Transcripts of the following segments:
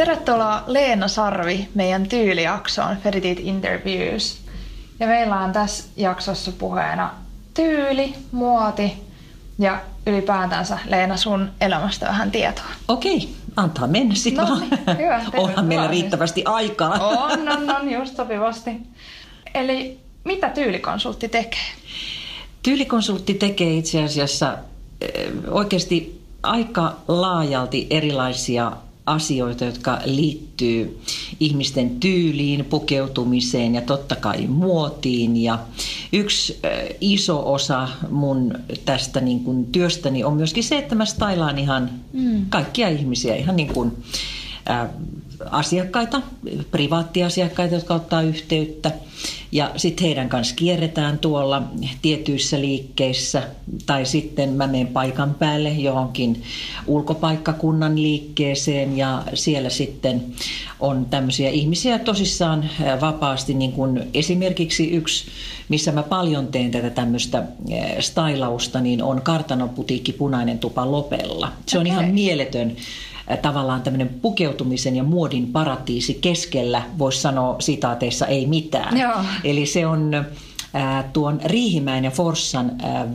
Tervetuloa Leena Sarvi meidän tyylijaksoon Feritit Interviews. Ja meillä on tässä jaksossa puheena tyyli, muoti ja ylipäätänsä Leena sun elämästä vähän tietoa. Okei, antaa mennä sitten No niin, hyvä, Onhan meillä riittävästi aikaa. On, on, on, just sopivasti. Eli mitä tyylikonsultti tekee? Tyylikonsultti tekee itse asiassa eh, oikeasti aika laajalti erilaisia asioita, jotka liittyy ihmisten tyyliin, pukeutumiseen ja totta kai muotiin. Ja yksi iso osa mun tästä niin kuin työstäni on myöskin se, että mä stylaan ihan kaikkia ihmisiä, ihan niin kuin ää, asiakkaita, privaattiasiakkaita, jotka ottaa yhteyttä. Ja sitten heidän kanssa kierretään tuolla tietyissä liikkeissä. Tai sitten mä menen paikan päälle johonkin ulkopaikkakunnan liikkeeseen ja siellä sitten on tämmöisiä ihmisiä tosissaan vapaasti, niin kuin esimerkiksi yksi, missä mä paljon teen tätä tämmöistä stylausta, niin on kartanoputiikki Punainen tupa Lopella. Se on Okei. ihan mieletön tavallaan tämmöinen pukeutumisen ja muodin paratiisi keskellä, voisi sanoa sitaateissa ei mitään. Joo. Eli se on tuon Riihimäen ja Forssan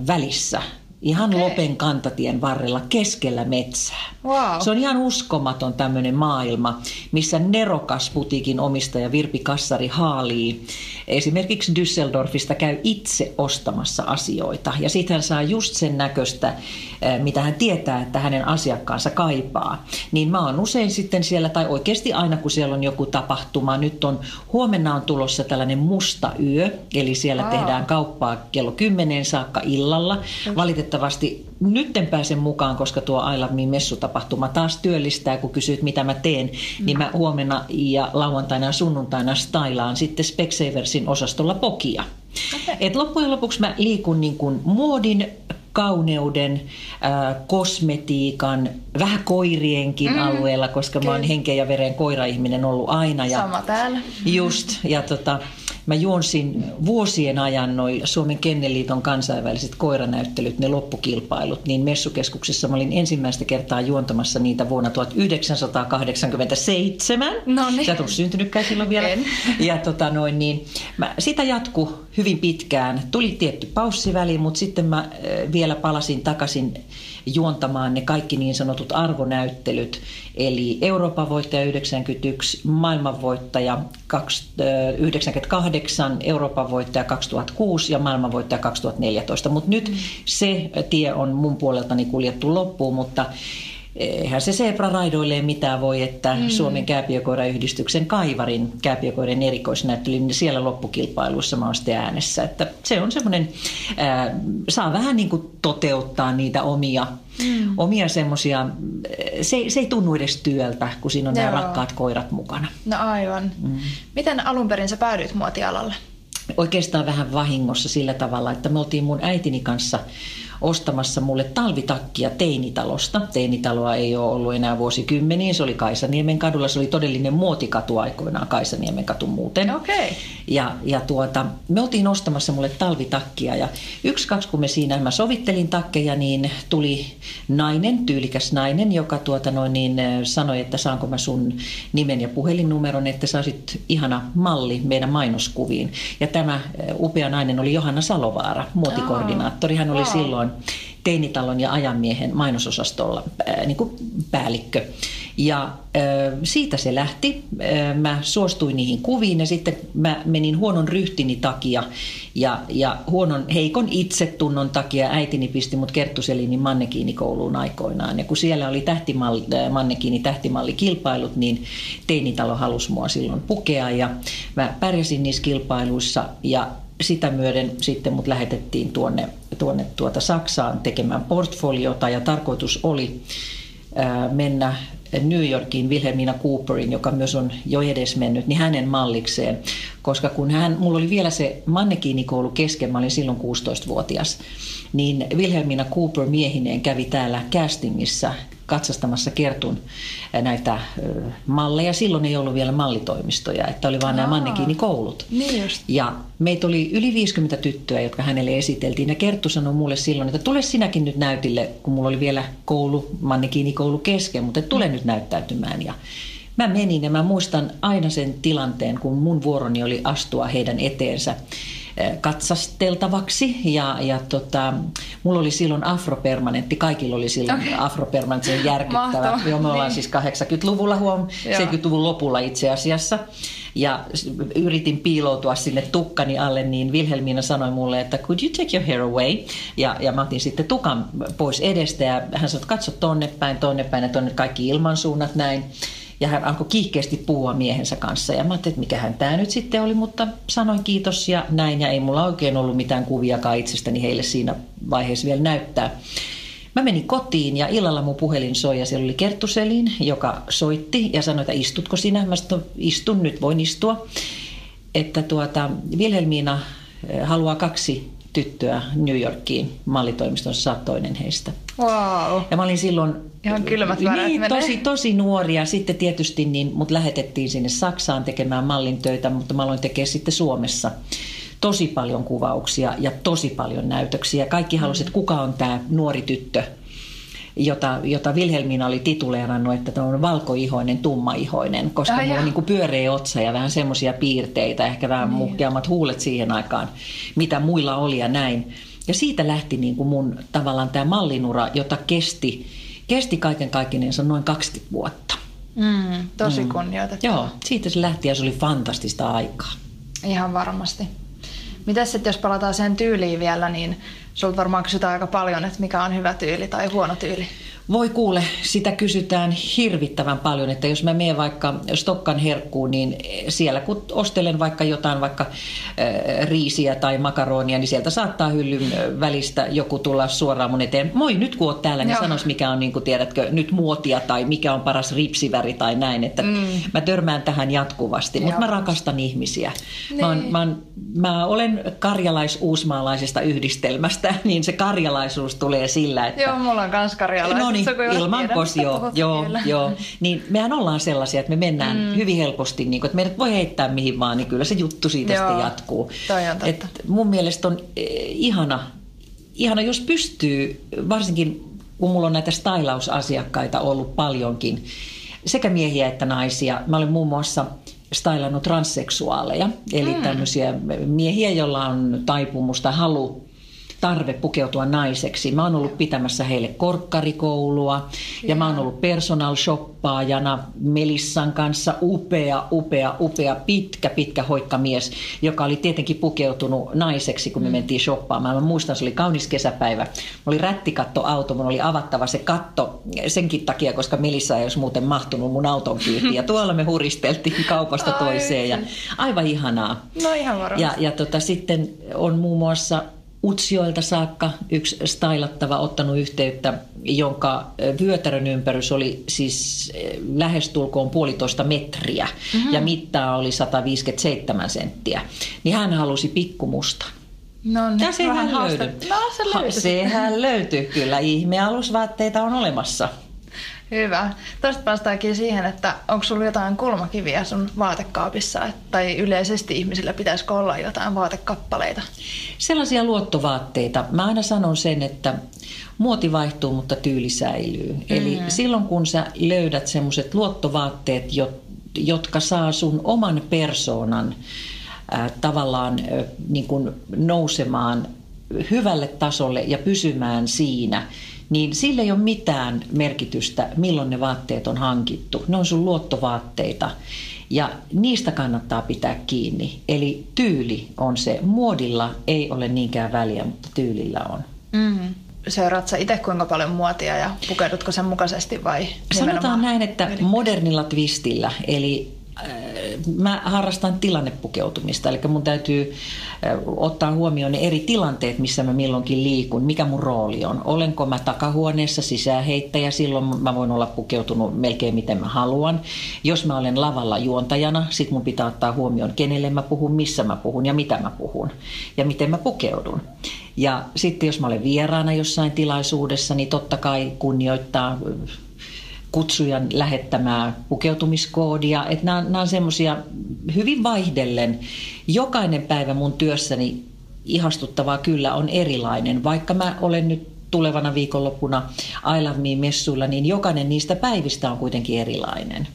välissä, ihan Okei. Lopen kantatien varrella keskellä metsää. Wow. Se on ihan uskomaton tämmöinen maailma, missä nerokas putiikin omistaja Virpi Kassari haalii. Esimerkiksi Düsseldorfista käy itse ostamassa asioita ja sitten hän saa just sen näköistä, eh, mitä hän tietää, että hänen asiakkaansa kaipaa. Niin mä oon usein sitten siellä, tai oikeasti aina kun siellä on joku tapahtuma, nyt on huomenna on tulossa tällainen musta yö, eli siellä Aa. tehdään kauppaa kello 10 saakka illalla. Valitettavasti nyt en pääse mukaan, koska tuo I Love Me messutapahtuma taas työllistää, kun kysyt mitä mä teen, niin mä huomenna ja lauantaina ja sunnuntaina stylaan sitten Specsaversin osastolla pokia. Okei. Et loppujen lopuksi mä liikun niin kuin muodin, kauneuden, äh, kosmetiikan, vähän koirienkin mm, alueella, koska mä oon kyllä. henkeä ja veren koiraihminen ollut aina. Ja Sama täällä. Just, ja tota, mä juonsin vuosien ajan noi Suomen Kenneliiton kansainväliset koiranäyttelyt, ne loppukilpailut, niin messukeskuksessa mä olin ensimmäistä kertaa juontamassa niitä vuonna 1987. Noniin. Sä et ollut syntynytkään silloin vielä. En. Ja tota noin, niin mä, sitä jatku hyvin pitkään. Tuli tietty paussiväli, mutta sitten mä vielä palasin takaisin juontamaan ne kaikki niin sanotut arvonäyttelyt. Eli Euroopan voittaja 91, maailmanvoittaja kaks- äh, 98, Euroopan voittaja 2006 ja maailmanvoittaja 2014. Mutta nyt se tie on mun puoleltani kuljettu loppuun, mutta Eihän se Sebra raidoille mitään voi, että mm. Suomen kääpiökoirayhdistyksen Kaivarin kääpiökoirien erikoisnäyttely, niin siellä loppukilpailuissa mä oon sitten äänessä. Että se on semmoinen, ää, saa vähän niin kuin toteuttaa niitä omia, mm. omia semmoisia, se, ei- se ei tunnu edes työltä, kun siinä on nämä Joo. rakkaat koirat mukana. No aivan. Mm. Miten alun perin sä päädyit muotialalle? Oikeastaan vähän vahingossa sillä tavalla, että me oltiin mun äitini kanssa ostamassa mulle talvitakkia Teinitalosta. Teinitaloa ei ole ollut enää vuosikymmeniin, se oli Kaisaniemen kadulla, se oli todellinen muotikatu aikoinaan Kaisaniemen katu muuten. Okei. Ja, ja tuota, me oltiin ostamassa mulle talvitakkia ja yksi, kaksi kun me siinä mä sovittelin takkeja, niin tuli nainen, tyylikäs nainen, joka tuota noin, niin, sanoi, että saanko mä sun nimen ja puhelinnumeron, että saisit ihana malli meidän mainoskuviin. Ja tämä upea nainen oli Johanna Salovaara, muotikoordinaattori. Hän oli Wow. Silloin Teinitalon ja ajanmiehen mainososastolla ää, niin kuin päällikkö. Ja siitä se lähti. Mä suostuin niihin kuviin ja sitten mä menin huonon ryhtini takia ja, ja huonon heikon itsetunnon takia äitini pisti mut Kerttuselinin mannekiinikouluun aikoinaan. Ja kun siellä oli tähtimalli, mannekiini tähtimallikilpailut, niin teinitalo halusi mua silloin pukea ja mä pärjäsin niissä kilpailuissa ja sitä myöden sitten mut lähetettiin tuonne, tuonne tuota Saksaan tekemään portfoliota ja tarkoitus oli mennä New Yorkiin Wilhelmina Cooperin, joka myös on jo edes mennyt, niin hänen mallikseen. Koska kun hän, mulla oli vielä se mannekiinikoulu kesken, mä olin silloin 16-vuotias, niin Wilhelmina Cooper miehineen kävi täällä castingissa katsastamassa Kertun näitä malleja. Silloin ei ollut vielä mallitoimistoja, että oli vain nämä mannekiinikoulut. Niin just. Ja meitä oli yli 50 tyttöä, jotka hänelle esiteltiin. Ja Kerttu sanoi mulle silloin, että tule sinäkin nyt näytille, kun mulla oli vielä koulu, mannekiinikoulu kesken, mutta tule nyt näyttäytymään. Ja mä menin ja mä muistan aina sen tilanteen, kun mun vuoroni oli astua heidän eteensä katsasteltavaksi ja, ja tota, mulla oli silloin afropermanentti, kaikilla oli silloin okay. afropermanentti, se on järkyttävä. Joo, me ollaan niin. siis 80-luvulla huom, 70-luvun lopulla itse asiassa ja yritin piiloutua sinne tukkani alle, niin Wilhelmina sanoi mulle, että could you take your hair away? Ja, ja mä otin sitten tukan pois edestä ja hän sanoi, että katso tonne päin, tonne päin ja tonne kaikki ilmansuunnat näin. Ja hän alkoi kiihkeästi puhua miehensä kanssa. Ja mä ajattelin, että mikähän tämä nyt sitten oli, mutta sanoin kiitos ja näin. Ja ei mulla oikein ollut mitään kuviakaan itsestäni heille siinä vaiheessa vielä näyttää. Mä menin kotiin ja illalla mun puhelin soi ja siellä oli Kerttuselin, joka soitti ja sanoi, että istutko sinä? Mä sanoin, istun, nyt voin istua. Että tuota, Vilhelmiina eh, haluaa kaksi tyttöä New Yorkiin mallitoimistossa, sä toinen heistä. Wow. Ja mä olin silloin Ihan kylmät niin, tosi, tosi nuoria. Sitten tietysti niin, mut lähetettiin sinne Saksaan tekemään mallin töitä, mutta mä aloin tekemään sitten Suomessa tosi paljon kuvauksia ja tosi paljon näytöksiä. Kaikki halusivat, että kuka on tämä nuori tyttö, jota, jota Wilhelmina oli tituleerannut, että tämä on valkoihoinen, tummaihoinen, koska mulla on niin kuin pyöreä otsa ja vähän semmoisia piirteitä, ehkä vähän niin. muhkeammat huulet siihen aikaan, mitä muilla oli ja näin. Ja siitä lähti niin kuin mun tavallaan tämä mallinura, jota kesti, kesti kaiken kaikkinensa noin 20 vuotta. Mm, tosi mm. Joo, siitä se lähti ja se oli fantastista aikaa. Ihan varmasti. Mitäs sitten, jos palataan sen tyyliin vielä, niin sulta varmaan kysytään aika paljon, että mikä on hyvä tyyli tai huono tyyli. Voi kuule, sitä kysytään hirvittävän paljon, että jos mä menen vaikka Stokkan herkkuun, niin siellä kun ostelen vaikka jotain, vaikka äh, riisiä tai makaronia, niin sieltä saattaa hyllyn välistä joku tulla suoraan mun eteen. Moi, nyt kun oot täällä, niin sanois mikä on, niin kuin tiedätkö, nyt muotia tai mikä on paras ripsiväri tai näin. Että mm. Mä törmään tähän jatkuvasti, mutta mä rakastan ihmisiä. Niin. Mä, oon, mä, oon, mä olen karjalais-uusmaalaisesta yhdistelmästä, niin se karjalaisuus tulee sillä, että... Joo, mulla on kans karjalais. No niin, ilman kos, joo, joo, joo. Niin mehän ollaan sellaisia, että me mennään mm. hyvin helposti, niin kuin, että meidät voi heittää mihin vaan, niin kyllä se juttu siitä joo, sitten jatkuu. Et mun mielestä on eh, ihana, ihana, jos pystyy, varsinkin kun mulla on näitä stylausasiakkaita ollut paljonkin, sekä miehiä että naisia. Mä olen muun muassa stylannut transseksuaaleja, eli mm. tämmöisiä miehiä, joilla on taipumusta, halu tarve pukeutua naiseksi. Mä oon ollut pitämässä heille korkkarikoulua ja mä oon ollut personal shoppaajana Melissan kanssa. Upea, upea, upea, pitkä, pitkä hoikkamies, joka oli tietenkin pukeutunut naiseksi, kun me mm. mentiin shoppaamaan. Mä muistan, se oli kaunis kesäpäivä. Mulla oli rättikatto auto, mun oli avattava se katto senkin takia, koska Melissa ei olisi muuten mahtunut mun auton kyytiin. Ja tuolla me huristeltiin kaupasta toiseen ja aivan ihanaa. No ihan varmasti. Ja, ja tota, sitten on muun muassa Utsioilta saakka yksi stylattava ottanut yhteyttä, jonka vyötärön ympärys oli siis lähestulkoon puolitoista metriä mm-hmm. ja mittaa oli 157 senttiä. Niin hän halusi pikkumusta. No niin, ja sehän löytyi. No, se löytyi. Sehän löytyy kyllä. Ihmealusvaatteita on olemassa. Hyvä. Tuosta päästäänkin siihen, että onko sulla jotain kulmakiviä sun vaatekaapissa, tai yleisesti ihmisillä pitäisikö olla jotain vaatekappaleita? Sellaisia luottovaatteita. Mä aina sanon sen, että muoti vaihtuu, mutta tyyli säilyy. Mm. Eli silloin kun sä löydät semmoiset luottovaatteet, jotka saa sun oman persoonan äh, tavallaan äh, niin kuin nousemaan hyvälle tasolle ja pysymään siinä – niin sillä ei ole mitään merkitystä, milloin ne vaatteet on hankittu. Ne on sun luottovaatteita ja niistä kannattaa pitää kiinni. Eli tyyli on se. Muodilla ei ole niinkään väliä, mutta tyylillä on. Mm. Seuraat sä itse kuinka paljon muotia ja pukeudutko sen mukaisesti vai Sanotaan näin, että modernilla twistillä, eli mä harrastan tilannepukeutumista, eli mun täytyy ottaa huomioon ne eri tilanteet, missä mä milloinkin liikun, mikä mun rooli on. Olenko mä takahuoneessa sisäänheittäjä, silloin mä voin olla pukeutunut melkein miten mä haluan. Jos mä olen lavalla juontajana, sit mun pitää ottaa huomioon, kenelle mä puhun, missä mä puhun ja mitä mä puhun ja miten mä pukeudun. Ja sitten jos mä olen vieraana jossain tilaisuudessa, niin totta kai kunnioittaa kutsujan lähettämää pukeutumiskoodia. Että nämä, nämä on semmoisia hyvin vaihdellen. Jokainen päivä mun työssäni ihastuttavaa kyllä on erilainen. Vaikka mä olen nyt tulevana viikonloppuna I Love Me-messuilla, niin jokainen niistä päivistä on kuitenkin erilainen.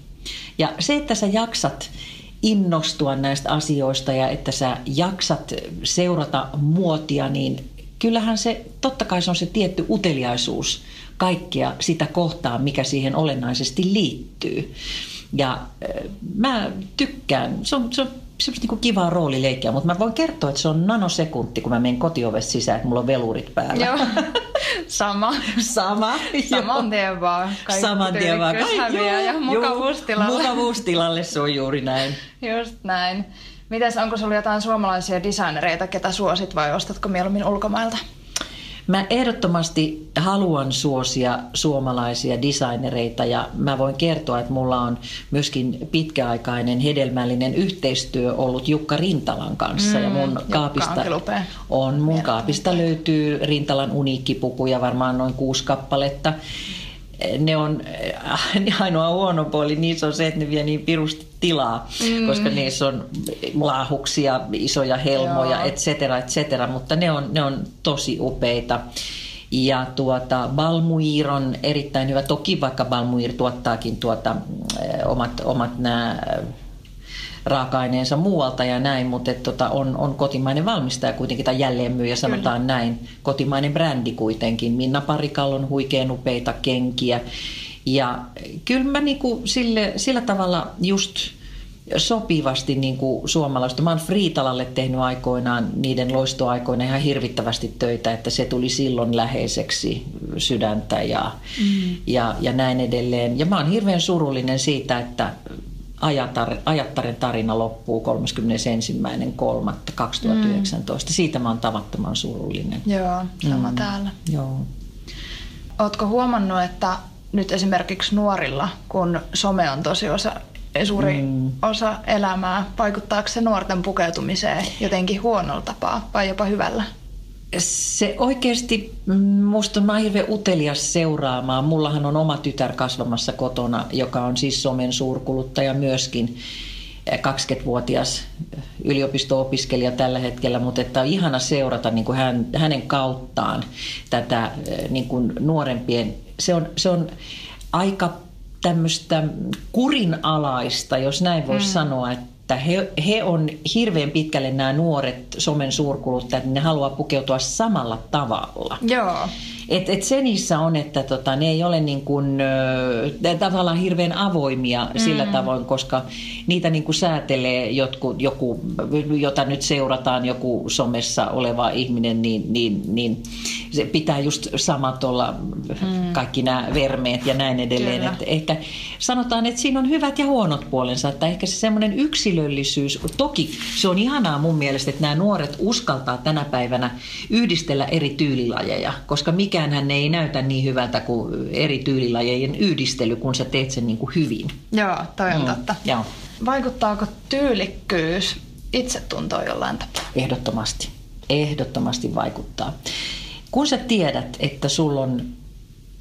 Ja se, että sä jaksat innostua näistä asioista ja että sä jaksat seurata muotia, niin kyllähän se, totta kai se on se tietty uteliaisuus kaikkea sitä kohtaa, mikä siihen olennaisesti liittyy. Ja äh, mä tykkään, se on, se on semmoista niin kivaa roolileikkiä, mutta mä voin kertoa, että se on nanosekunti, kun mä menen kotiovesta sisään, että mulla on velurit päällä. Joo, sama. sama. Saman tien vaan. Kaikki Saman tien vaan. Kaikki, ja mukavuustilalle. Mukavuustilalle se on juuri näin. Just näin. Mites, onko sulla jotain suomalaisia designereita, ketä suosit vai ostatko mieluummin ulkomailta? Mä ehdottomasti haluan suosia suomalaisia designereita ja mä voin kertoa, että mulla on myöskin pitkäaikainen hedelmällinen yhteistyö ollut Jukka Rintalan kanssa. Mm, ja mun Jukka kaapista on, mun kaapista löytyy Rintalan uniikkipukuja, varmaan noin kuusi kappaletta ne on, äh, ainoa huono puoli niissä on se, että ne vie niin pirusti tilaa, mm. koska niissä on laahuksia, isoja helmoja, et cetera, et cetera, mutta ne on, ne on tosi upeita. Ja tuota, Balmuir on erittäin hyvä. Toki vaikka Balmuir tuottaakin tuota, äh, omat, omat nämä raaka-aineensa muualta ja näin, mutta et, tota, on, on kotimainen valmistaja kuitenkin, tai jälleenmyyjä sanotaan Kyllä. näin, kotimainen brändi kuitenkin. Minna Parikalla on huikean upeita kenkiä. Ja kyllä mä niinku sille, sillä tavalla just sopivasti niin kuin suomalaista. Mä oon Friitalalle tehnyt aikoinaan niiden loistoaikoina ihan hirvittävästi töitä, että se tuli silloin läheiseksi sydäntä ja, mm. ja, ja näin edelleen. Ja mä oon hirveän surullinen siitä, että Ajattaren tarina loppuu 31.3.2019. Mm. Siitä mä oon tavattoman surullinen. Joo, sama mm. täällä. Joo. Ootko huomannut, että nyt esimerkiksi nuorilla, kun some on tosi osa, suuri mm. osa elämää, vaikuttaako se nuorten pukeutumiseen jotenkin huonolla tapaa vai jopa hyvällä? Se oikeasti, musta mä hirveän utelias seuraamaan. Mullahan on oma tytär kasvamassa kotona, joka on siis somen suurkuluttaja myöskin. 20-vuotias yliopisto-opiskelija tällä hetkellä, mutta että on ihana seurata niin kuin hän, hänen kauttaan tätä niin kuin nuorempien. Se on, se on aika tämmöistä kurinalaista, jos näin voisi mm. sanoa, että että he, he on hirveän pitkälle nämä nuoret somen suurkuluttajat, niin ne haluaa pukeutua samalla tavalla. Joo. Et, et se niissä on, että tota, ne ei ole niin kuin, tavallaan hirveän avoimia mm. sillä tavoin, koska niitä niin kuin säätelee jotkut, joku, jota nyt seurataan, joku somessa oleva ihminen, niin, niin, niin se pitää just samat olla mm. kaikki nämä vermeet ja näin edelleen. Et ehkä sanotaan, että siinä on hyvät ja huonot puolensa, että ehkä se semmoinen yksilöllisyys, toki se on ihanaa mun mielestä, että nämä nuoret uskaltaa tänä päivänä yhdistellä eri tyylilajeja, koska mikään hän ei näytä niin hyvältä kuin eri tyylilajien yhdistely, kun sä teet sen niin kuin hyvin. Joo, toi on mm. totta. Joo. Vaikuttaako tyylikkyys itsetuntoon jollain tapaa? Ehdottomasti. Ehdottomasti vaikuttaa. Kun sä tiedät, että sulla on,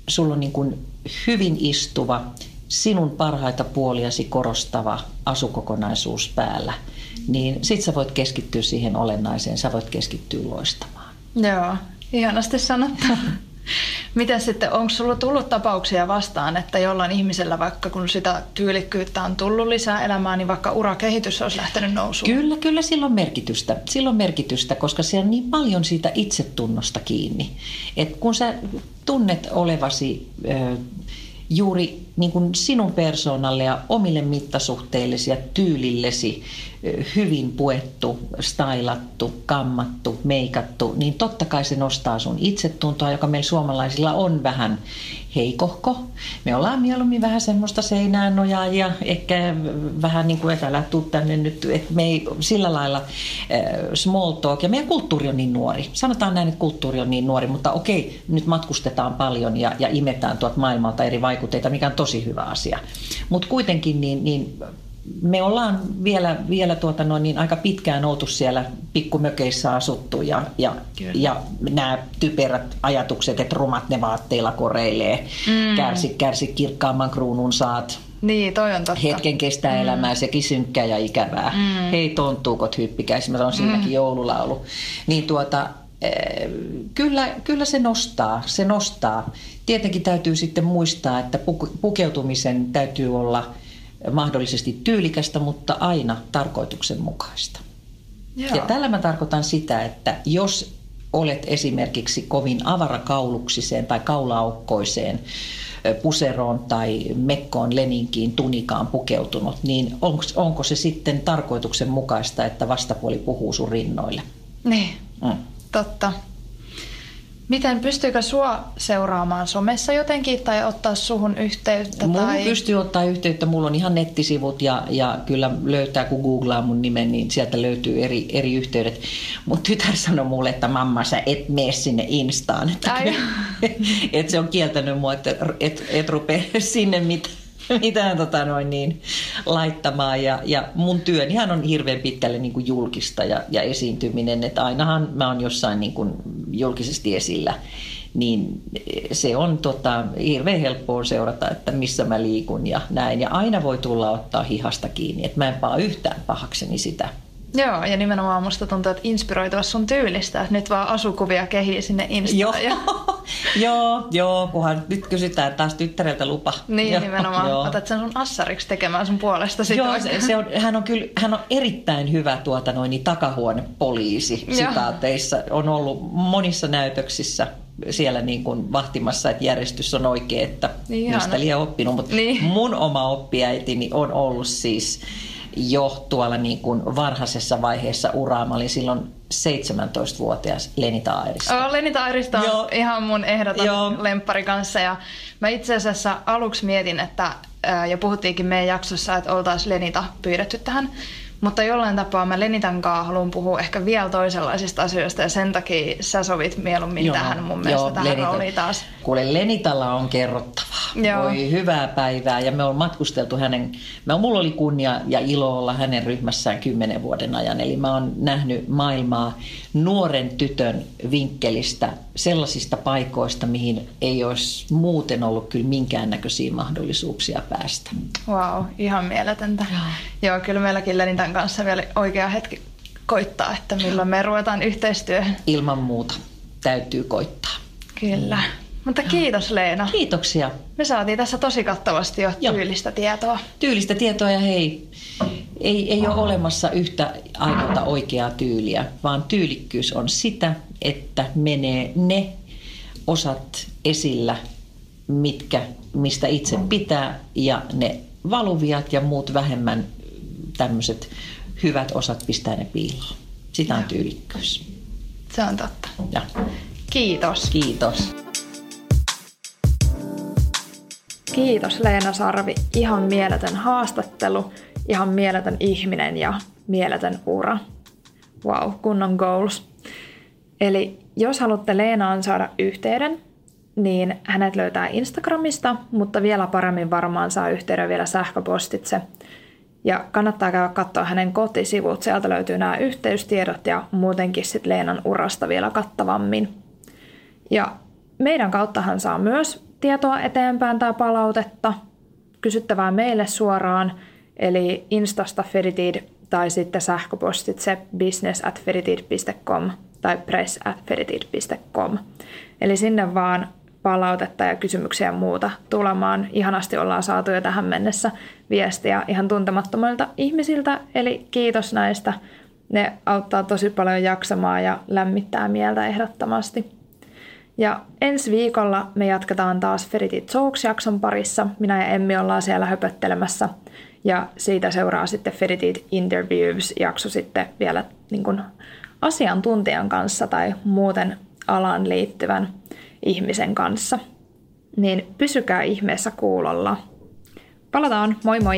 sulla on niin kuin hyvin istuva, sinun parhaita puoliasi korostava asukokonaisuus päällä, niin sit sä voit keskittyä siihen olennaiseen, sä voit keskittyä loistamaan. Joo, ihanasti sanottu. Miten sitten, onko sulla tullut tapauksia vastaan, että jollain ihmisellä vaikka kun sitä tyylikkyyttä on tullut lisää elämään, niin vaikka urakehitys olisi lähtenyt nousuun? Kyllä, kyllä sillä on merkitystä. Sillä on merkitystä, koska se on niin paljon siitä itsetunnosta kiinni. Et kun sä tunnet olevasi juuri niin kuin sinun persoonalle ja omille mittasuhteillesi ja tyylillesi hyvin puettu, stylattu, kammattu, meikattu, niin totta kai se nostaa sun itsetuntoa, joka meillä suomalaisilla on vähän heikohko. Me ollaan mieluummin vähän semmoista seinään nojaajia, ehkä vähän niin kuin, että älä tuu tänne nyt, että me ei sillä lailla small talk. Ja meidän kulttuuri on niin nuori. Sanotaan näin, että kulttuuri on niin nuori, mutta okei, nyt matkustetaan paljon ja, ja imetään tuot maailmalta eri vaikutteita, mikä on tosi hyvä asia. Mutta kuitenkin niin, niin me ollaan vielä, vielä tuota noin, niin aika pitkään oltu siellä pikkumökeissä asuttu ja, ja, ja nämä typerät ajatukset, että rumat ne vaatteilla koreilee, mm. kärsi, kärsi kirkkaamman kruunun saat. Niin, toi on totta. Hetken kestää mm. elämää, sekin synkkää ja ikävää. Mm. Hei tonttuukot hyppikäis, mä on siinäkin mm. joululaulu. Niin tuota, kyllä, kyllä se nostaa, se nostaa. Tietenkin täytyy sitten muistaa, että pukeutumisen täytyy olla – mahdollisesti tyylikästä, mutta aina tarkoituksenmukaista. Joo. Ja tällä mä tarkoitan sitä, että jos olet esimerkiksi kovin avarakauluksiseen tai kaulaaukkoiseen puseroon tai mekkoon, leninkiin, tunikaan pukeutunut, niin onko, onko se sitten tarkoituksenmukaista, että vastapuoli puhuu sun rinnoille? Niin, mm. Totta. Miten pystyykö sua seuraamaan somessa jotenkin tai ottaa suhun yhteyttä? Mulla tai... pystyy ottaa yhteyttä. Mulla on ihan nettisivut ja, ja kyllä löytää, kun googlaa mun nimen, niin sieltä löytyy eri, eri yhteydet. Mutta tytär sanoi mulle, että mamma sä et mene sinne Instaan. Että, et se on kieltänyt mua, että et, et rupea sinne mitään mitään tota noin niin, laittamaan. Ja, ja mun työnihän on hirveän pitkälle niin kuin julkista ja, ja esiintyminen, että ainahan mä oon jossain niin kuin julkisesti esillä niin se on tota, hirveän helppoa seurata, että missä mä liikun ja näin. Ja aina voi tulla ottaa hihasta kiinni, että mä en paa yhtään pahakseni sitä. Joo, ja nimenomaan musta tuntuu, että inspiroitua sun tyylistä. Nyt vaan asukuvia kehii sinne Instaan. Joo, ja... joo, joo, kunhan nyt kysytään taas tyttäreltä lupa. Niin, joo, nimenomaan. Joo. Otat sen sun assariksi tekemään sun puolesta sit Joo, se, se on, hän, on kyllä, hän on erittäin hyvä tuota noin, niin takahuonepoliisi sitaateissa. On ollut monissa näytöksissä siellä niin kuin vahtimassa, että järjestys on oikein, että niin mistä liian oppinut. Mutta niin. mun oma oppiäitini on ollut siis jo tuolla niin kuin varhaisessa vaiheessa uraa. Mä olin silloin 17-vuotias Lenita Airista. Oh, Lenita Airista on Joo. ihan mun ehdoton Joo. lemppari kanssa. Ja mä itse asiassa aluksi mietin, että ja puhuttiinkin meidän jaksossa, että oltaisiin Lenita pyydetty tähän. Mutta jollain tapaa mä Lenitan kanssa haluan puhua ehkä vielä toisenlaisista asioista ja sen takia sä sovit mieluummin joo, tähän mun mielestä joo, tähän Lenita. rooliin taas. Kuule, Lenitalla on kerrottavaa. Joo. Voi hyvää päivää ja me on matkusteltu hänen, on, mulla oli kunnia ja ilo olla hänen ryhmässään kymmenen vuoden ajan. Eli mä oon nähnyt maailmaa nuoren tytön vinkkelistä sellaisista paikoista, mihin ei olisi muuten ollut kyllä minkäännäköisiä mahdollisuuksia päästä. Wow, ihan mieletöntä. Joo, Joo kyllä meilläkin Lenitan kanssa vielä oikea hetki koittaa, että milloin me ruvetaan yhteistyöhön. Ilman muuta täytyy koittaa. Kyllä. Mutta kiitos Leena. Kiitoksia. Me saatiin tässä tosi kattavasti jo Joo. tyylistä tietoa. Tyylistä tietoa ja hei, ei, ei ole olemassa yhtä ainoata oikeaa tyyliä, vaan tyylikkyys on sitä, että menee ne osat esillä, mitkä, mistä itse pitää ja ne valuviat ja muut vähemmän tämmöiset hyvät osat pistää ne piiloon. Sitä on tyylikkyys. Se on totta. Ja. Kiitos. Kiitos. Kiitos Leena Sarvi. Ihan mieletön haastattelu, ihan mieletön ihminen ja mieletön ura. Wow, kunnon goals. Eli jos haluatte Leenaan saada yhteyden, niin hänet löytää Instagramista, mutta vielä paremmin varmaan saa yhteyden vielä sähköpostitse. Ja kannattaa käydä katsoa hänen kotisivut, sieltä löytyy nämä yhteystiedot ja muutenkin sitten Leenan urasta vielä kattavammin. Ja meidän kauttahan saa myös tietoa eteenpäin tai palautetta, kysyttävää meille suoraan, eli Instasta Feritid tai sitten sähköpostitse business at feritid.com tai press at feritid.com. Eli sinne vaan palautetta ja kysymyksiä ja muuta tulemaan. Ihanasti ollaan saatu jo tähän mennessä viestiä ihan tuntemattomilta ihmisiltä, eli kiitos näistä. Ne auttaa tosi paljon jaksamaan ja lämmittää mieltä ehdottomasti. Ja ensi viikolla me jatketaan taas Ferity Talks-jakson parissa. Minä ja Emmi ollaan siellä höpöttelemässä. Ja siitä seuraa sitten Feritit Interviews-jakso sitten vielä niin kuin asiantuntijan kanssa tai muuten alan liittyvän ihmisen kanssa. Niin pysykää ihmeessä kuulolla. Palataan, moi moi!